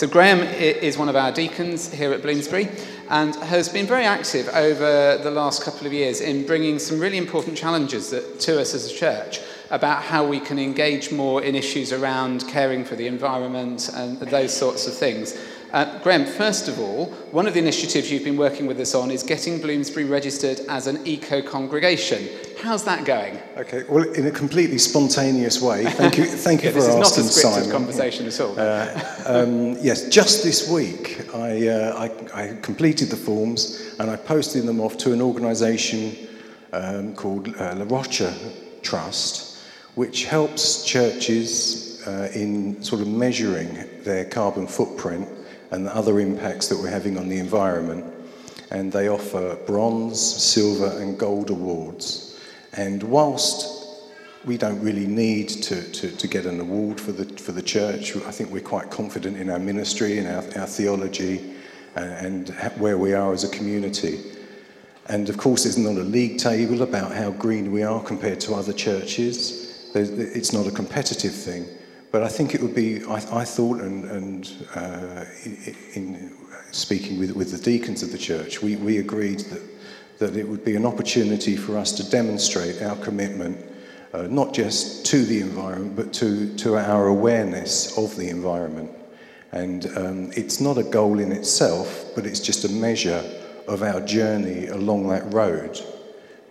So, Graham is one of our deacons here at Bloomsbury and has been very active over the last couple of years in bringing some really important challenges that, to us as a church about how we can engage more in issues around caring for the environment and those sorts of things. Uh, Graham, first of all, one of the initiatives you've been working with us on is getting Bloomsbury registered as an eco congregation. How's that going? Okay, well, in a completely spontaneous way. Thank you, thank you for asking, This is not a scripted Simon. conversation at all. Uh, um, yes, just this week I, uh, I, I completed the forms and I posted them off to an organisation um, called uh, A Rocha Trust, which helps churches uh, in sort of measuring their carbon footprint and the other impacts that we're having on the environment. And they offer bronze, silver, and gold awards. And whilst we don't really need to, to, to get an award for the, for the church, I think we're quite confident in our ministry and our, our theology and, and where we are as a community. And of course, there's not a league table about how green we are compared to other churches. It's not a competitive thing. But I think it would be, I, I thought, and, and uh, in, in speaking with, with the deacons of the church, we, we agreed that, that it would be an opportunity for us to demonstrate our commitment, uh, not just to the environment, but to, to our awareness of the environment. And um, it's not a goal in itself, but it's just a measure of our journey along that road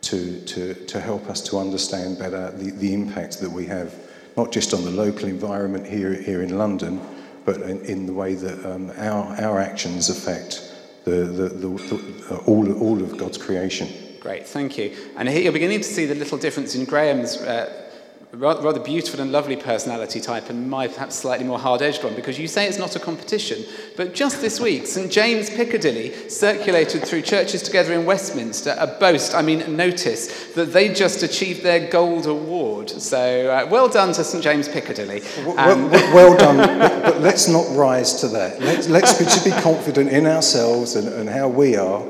to, to, to help us to understand better the, the impact that we have not just on the local environment here, here in London, but in, in the way that um, our, our actions affect the, the, the, the, all, all of God's creation. Great, thank you. And here you're beginning to see the little difference in Graham's uh, rather beautiful and lovely personality type and my perhaps slightly more hard-edged one because you say it's not a competition but just this week st james piccadilly circulated through churches together in westminster a boast i mean notice that they just achieved their gold award. So uh, well done to st james piccadilly. Um, well, well, done but, but, let's not rise to that. Let's, let's be, be confident in ourselves and, and how we are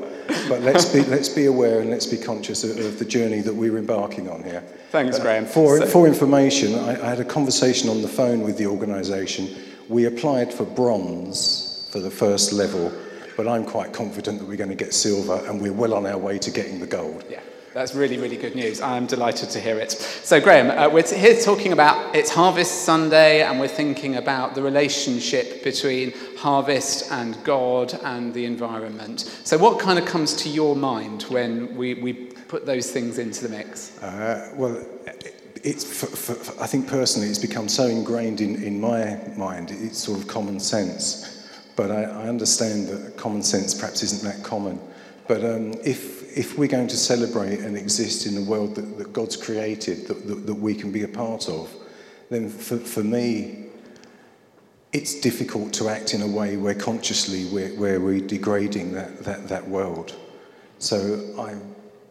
but let's be, let's be aware and let's be conscious of, of the journey that we're embarking on here. Thanks, uh, Graham. For, so, for information, I, I, had a conversation on the phone with the organisation. We applied for bronze for the first level, but I'm quite confident that we're going to get silver and we're well on our way to getting the gold. Yeah. That's really, really good news. I'm delighted to hear it. So, Graham, uh, we're here talking about it's Harvest Sunday, and we're thinking about the relationship between harvest and God and the environment. So, what kind of comes to your mind when we, we put those things into the mix? Uh, well, it's for, for, I think personally, it's become so ingrained in, in my mind, it's sort of common sense. But I, I understand that common sense perhaps isn't that common. But um, if if we're going to celebrate and exist in a world that, that God's created, that, that, that, we can be a part of, then for, for me, it's difficult to act in a way where consciously we're, where we're degrading that, that, that world. So I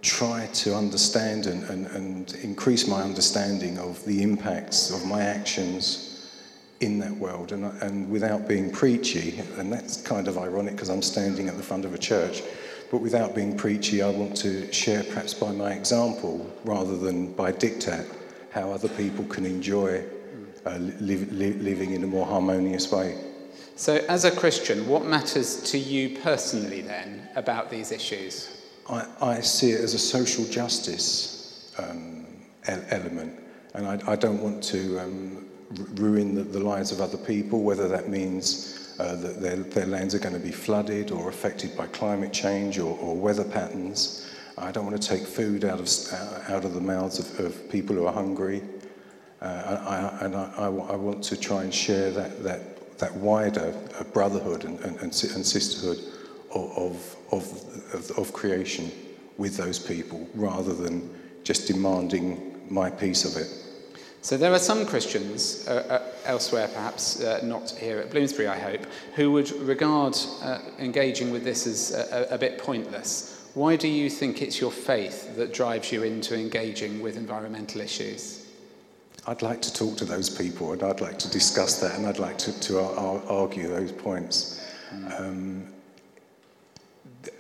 try to understand and, and, and increase my understanding of the impacts of my actions in that world and, and without being preachy, and that's kind of ironic because I'm standing at the front of a church. But without being preachy, I want to share, perhaps by my example rather than by diktat, how other people can enjoy uh, li- li- living in a more harmonious way. So, as a Christian, what matters to you personally then about these issues? I, I see it as a social justice um, element, and I, I, don't want to um, ruin the, the lives of other people, whether that means uh, that their, their lands are going to be flooded or affected by climate change or, or weather patterns. I don't want to take food out of, uh, out of the mouths of, of people who are hungry. Uh, I, and I, I, I, want to try and share that, that, that wider uh, brotherhood and, and, and, sisterhood of, of, of, of creation with those people rather than just demanding my piece of it. So there are some Christians uh, uh, elsewhere, perhaps uh, not here at Bloomsbury, I hope, who would regard uh, engaging with this as a, a, bit pointless. Why do you think it's your faith that drives you into engaging with environmental issues? I'd like to talk to those people and I'd like to discuss that and I'd like to, to argue those points. Mm. Um,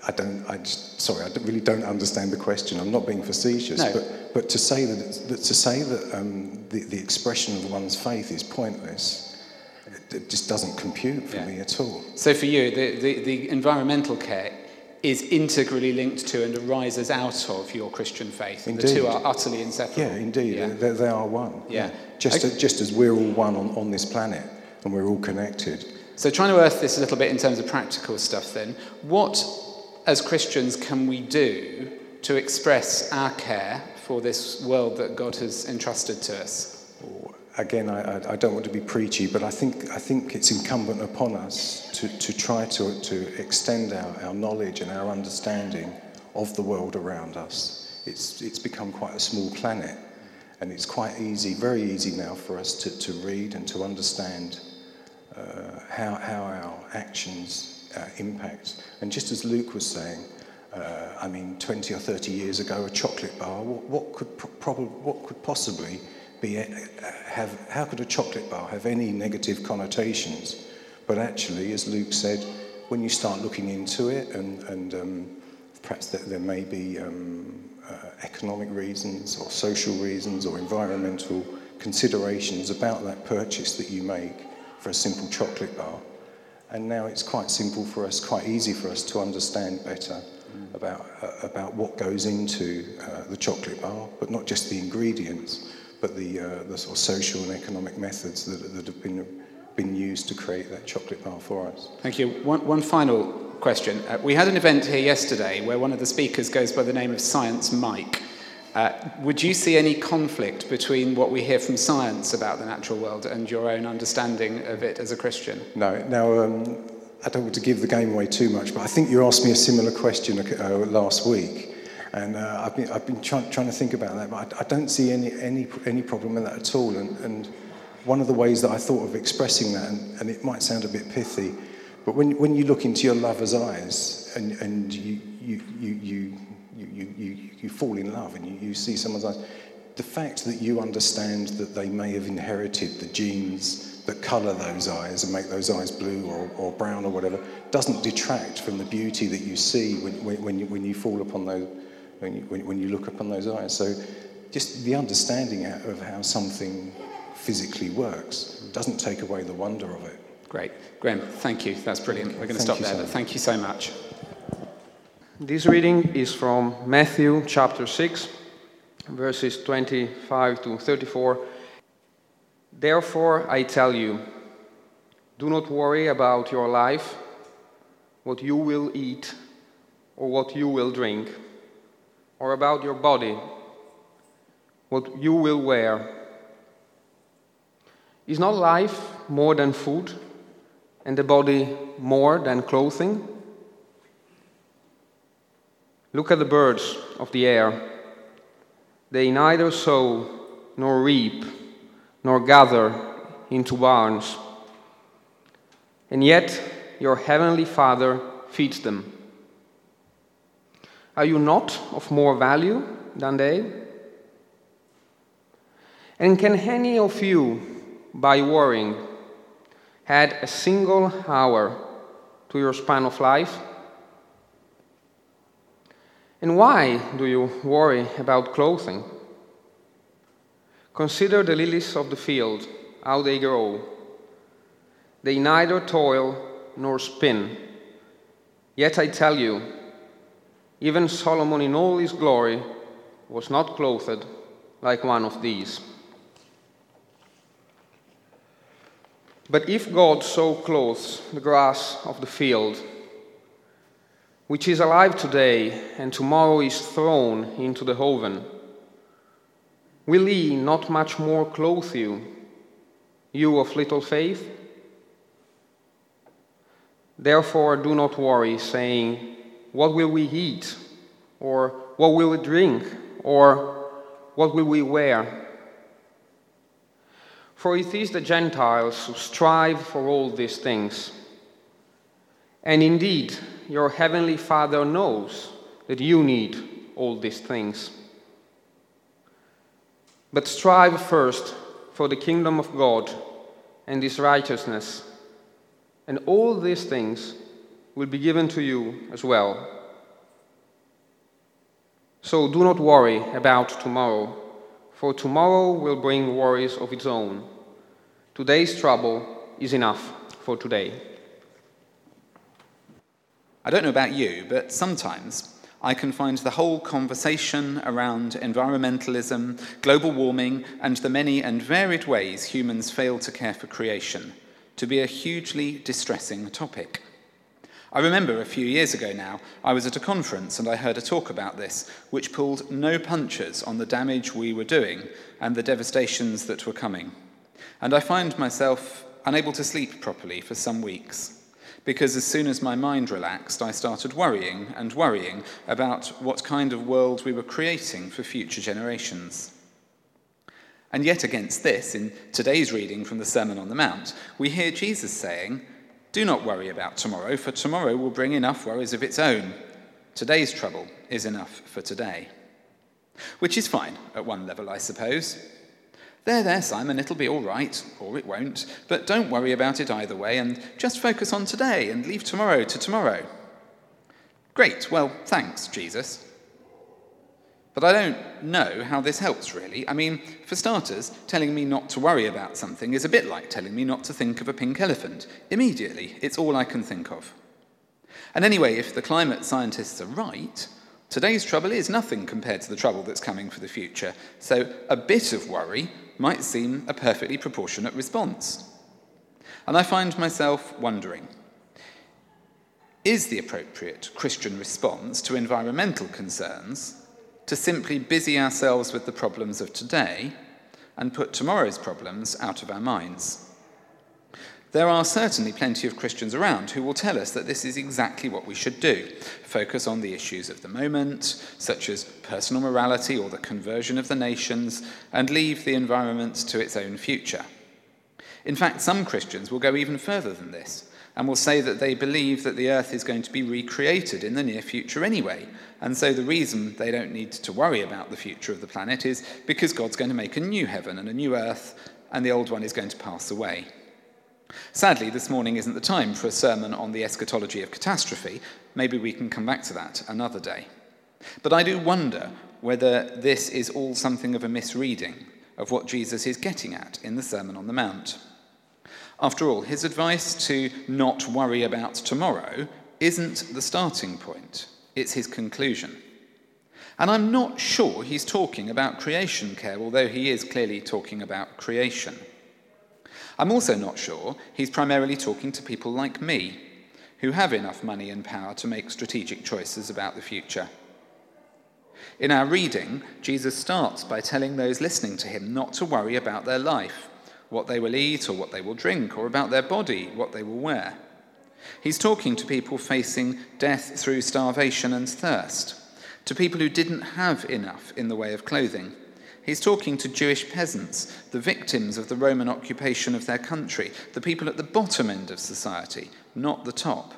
I don't, I just, sorry, I really don't understand the question. I'm not being facetious, no. but, but to say that, that to say that um, the, the expression of one's faith is pointless It, just doesn't compute for Yeah. me at all. So for you, the, the, the environmental care is integrally linked to and arises out of your Christian faith. And the two are utterly inseparable. Yeah, indeed. Yeah. They, they are one. Yeah. Just, Okay. as, just as we're all one on, on this planet and we're all connected. So trying to earth this a little bit in terms of practical stuff then, what as Christians can we do to express our care for this world that God has entrusted to us? Again, I, I, don't want to be preachy, but I think, I think it's incumbent upon us to, to try to, to extend our, our knowledge and our understanding of the world around us. It's, it's become quite a small planet, and it's quite easy, very easy now for us to, to read and to understand uh, how, how our actions uh, impact. And just as Luke was saying, uh, I mean, 20 or 30 years ago, a chocolate bar, what, what could pro- probably, what could possibly be, uh, have, how could a chocolate bar have any negative connotations? But actually, as Luke said, when you start looking into it, and, and um, perhaps there may be um, uh, economic reasons or social reasons or environmental considerations about that purchase that you make for a simple chocolate bar. And now it's quite simple for us, quite easy for us to understand better about, uh, about what goes into uh, the chocolate bar, but not just the ingredients, but the, uh, the sort of social and economic methods that, that have been, been used to create that chocolate bar for us. Thank you. One, one final question. Uh, we had an event here yesterday where one of the speakers goes by the name of Science Mike. Uh, would you see any conflict between what we hear from science about the natural world and your own understanding of it as a Christian? No, now um, I don't want to give the game away too much, but I think you asked me a similar question uh, last week, and uh, I've been, I've been try- trying to think about that, but I, I don't see any, any, any problem in that at all. And, and one of the ways that I thought of expressing that, and, and it might sound a bit pithy, but when, when you look into your lover's eyes and, and you, you, you, you, you, you, you fall in love and you, you see someone's eyes, the fact that you understand that they may have inherited the genes that colour those eyes and make those eyes blue or, or brown or whatever doesn't detract from the beauty that you see when, when, when, you, when you fall upon those, when you, when, when you look upon those eyes. So just the understanding of how something physically works doesn't take away the wonder of it. Great. Graham, thank you. That's brilliant. We're going to Thank stop there, so but thank you so much. This reading is from Matthew chapter 6, verses 25 to 34. Therefore, I tell you, do not worry about your life, what you will eat, or what you will drink, or about your body, what you will wear. Is not life more than food, and the body more than clothing? Look at the birds of the air. They neither sow nor reap nor gather into barns, and yet your heavenly Father feeds them. Are you not of more value than they? And can any of you, by worrying, add a single hour to your span of life? And why do you worry about clothing? Consider the lilies of the field, how they grow. They neither toil nor spin. Yet I tell you, even Solomon in all his glory was not clothed like one of these. But if God so clothes the grass of the field, which is alive today and tomorrow is thrown into the oven, will he not much more clothe you, you of little faith? Therefore, do not worry, saying, What will we eat? Or what will we drink? Or what will we wear? For it is the Gentiles who strive for all these things. And indeed, your heavenly Father knows that you need all these things. But strive first for the kingdom of God and his righteousness, and all these things will be given to you as well. So do not worry about tomorrow, for tomorrow will bring worries of its own. Today's trouble is enough for today. I don't know about you, but sometimes I can find the whole conversation around environmentalism, global warming, and the many and varied ways humans fail to care for creation to be a hugely distressing topic. I remember a few years ago now, I was at a conference and I heard a talk about this, which pulled no punches on the damage we were doing and the devastations that were coming. And I find myself unable to sleep properly for some weeks because as soon as my mind relaxed, I started worrying and worrying about what kind of world we were creating for future generations. And yet, against this, in today's reading from the Sermon on the Mount, we hear Jesus saying, Do not worry about tomorrow, for tomorrow will bring enough worries of its own. Today's trouble is enough for today. Which is fine at one level, I suppose. There, there, Simon, it'll be all right, or it won't, but don't worry about it either way, and just focus on today and leave tomorrow to tomorrow. Great, well, thanks, Jesus. But I don't know how this helps, really. I mean, for starters, telling me not to worry about something is a bit like telling me not to think of a pink elephant. Immediately, it's all I can think of. And anyway, if the climate scientists are right, today's trouble is nothing compared to the trouble that's coming for the future. So a bit of worry might seem a perfectly proportionate response. And I find myself wondering is the appropriate Christian response to environmental concerns to simply busy ourselves with the problems of today and put tomorrow's problems out of our minds? There are certainly plenty of Christians around who will tell us that this is exactly what we should do focus on the issues of the moment, such as personal morality or the conversion of the nations, and leave the environment to its own future. In fact, some Christians will go even further than this and will say that they believe that the earth is going to be recreated in the near future anyway. And so the reason they don't need to worry about the future of the planet is because God's going to make a new heaven and a new earth, and the old one is going to pass away. Sadly, this morning isn't the time for a sermon on the eschatology of catastrophe. Maybe we can come back to that another day. But I do wonder whether this is all something of a misreading of what Jesus is getting at in the Sermon on the Mount. After all, his advice to not worry about tomorrow isn't the starting point, it's his conclusion. And I'm not sure he's talking about creation care, although he is clearly talking about creation. I'm also not sure he's primarily talking to people like me, who have enough money and power to make strategic choices about the future. In our reading, Jesus starts by telling those listening to him not to worry about their life, what they will eat or what they will drink, or about their body, what they will wear. He's talking to people facing death through starvation and thirst, to people who didn't have enough in the way of clothing He's talking to Jewish peasants, the victims of the Roman occupation of their country, the people at the bottom end of society, not the top.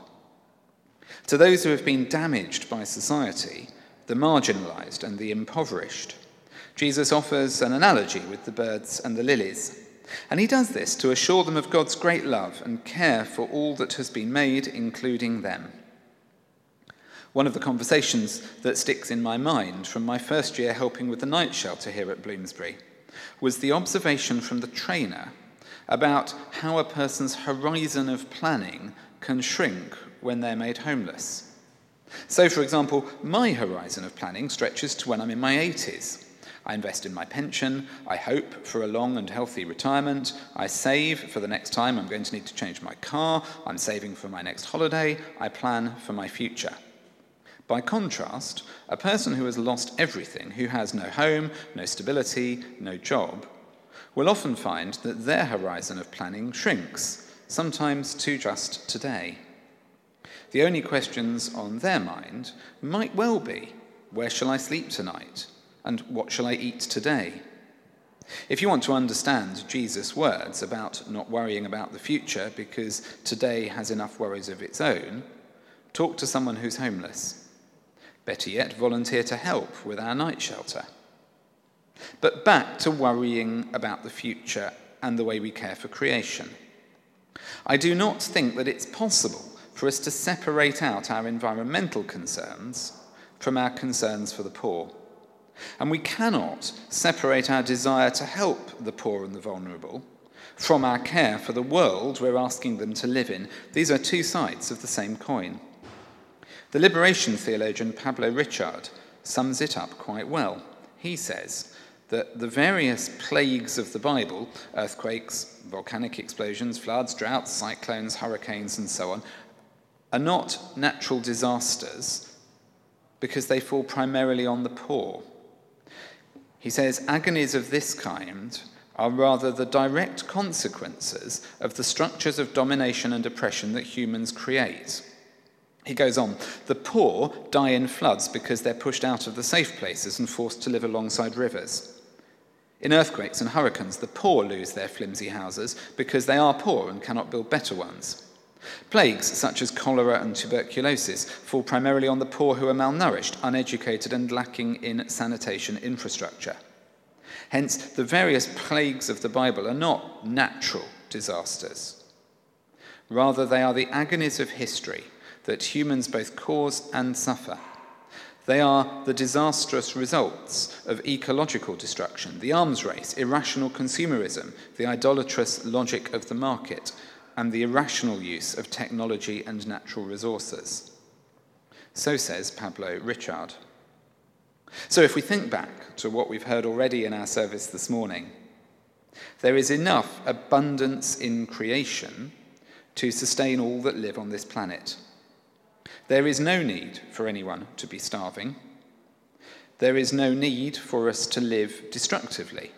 To those who have been damaged by society, the marginalized and the impoverished, Jesus offers an analogy with the birds and the lilies. And he does this to assure them of God's great love and care for all that has been made, including them. One of the conversations that sticks in my mind from my first year helping with the night shelter here at Bloomsbury was the observation from the trainer about how a person's horizon of planning can shrink when they're made homeless. So, for example, my horizon of planning stretches to when I'm in my 80s. I invest in my pension, I hope for a long and healthy retirement, I save for the next time I'm going to need to change my car, I'm saving for my next holiday, I plan for my future. By contrast, a person who has lost everything, who has no home, no stability, no job, will often find that their horizon of planning shrinks, sometimes to just today. The only questions on their mind might well be where shall I sleep tonight? And what shall I eat today? If you want to understand Jesus' words about not worrying about the future because today has enough worries of its own, talk to someone who's homeless. Better yet, volunteer to help with our night shelter. But back to worrying about the future and the way we care for creation. I do not think that it's possible for us to separate out our environmental concerns from our concerns for the poor. And we cannot separate our desire to help the poor and the vulnerable From our care for the world we're asking them to live in. These are two sides of the same coin. The liberation theologian Pablo Richard sums it up quite well. He says that the various plagues of the Bible earthquakes, volcanic explosions, floods, droughts, cyclones, hurricanes, and so on are not natural disasters because they fall primarily on the poor. He says agonies of this kind are rather the direct consequences of the structures of domination and oppression that humans create. He goes on, the poor die in floods because they're pushed out of the safe places and forced to live alongside rivers. In earthquakes and hurricanes, the poor lose their flimsy houses because they are poor and cannot build better ones. Plagues such as cholera and tuberculosis fall primarily on the poor who are malnourished, uneducated, and lacking in sanitation infrastructure. Hence, the various plagues of the Bible are not natural disasters. Rather, they are the agonies of history that humans both cause and suffer. They are the disastrous results of ecological destruction, the arms race, irrational consumerism, the idolatrous logic of the market, and the irrational use of technology and natural resources. So says Pablo Richard. So, if we think back to what we've heard already in our service this morning, there is enough abundance in creation to sustain all that live on this planet. There is no need for anyone to be starving. There is no need for us to live destructively.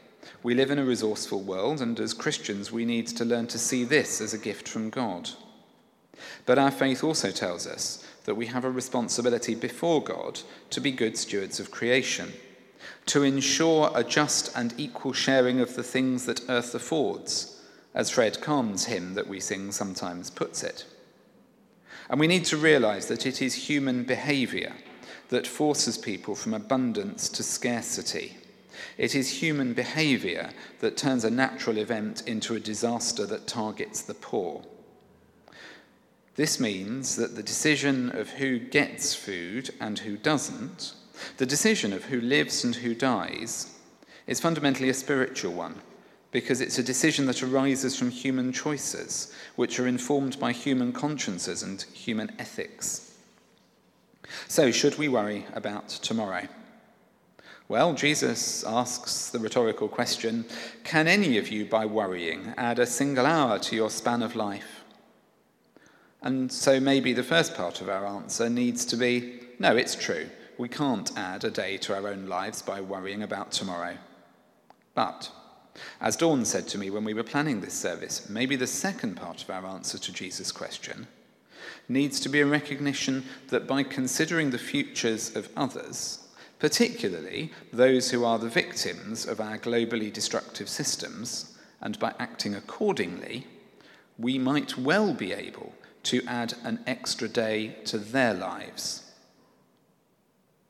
We live in a resourceful world, and as Christians, we need to learn to see this as a gift from God. But our faith also tells us that we have a responsibility before God to be good stewards of creation, to ensure a just and equal sharing of the things that earth affords, as Fred Kaan's hymn that we sing sometimes puts it. And we need to realize that it is human behavior that forces people from abundance to scarcity. It is human behavior that turns a natural event into a disaster that targets the poor. This means that the decision of who gets food and who doesn't, the decision of who lives and who dies, is fundamentally a spiritual one because it's a decision that arises from human choices, which are informed by human consciences and human ethics. So, should we worry about tomorrow? Well, Jesus asks the rhetorical question Can any of you, by worrying, add a single hour to your span of life? And so maybe the first part of our answer needs to be no, it's true. We can't add a day to our own lives by worrying about tomorrow. But as Dawn said to me when we were planning this service, maybe the second part of our answer to Jesus' question needs to be a recognition that by considering the futures of others, particularly those who are the victims of our globally destructive systems, and by acting accordingly, we might well be able to add an extra day to their lives.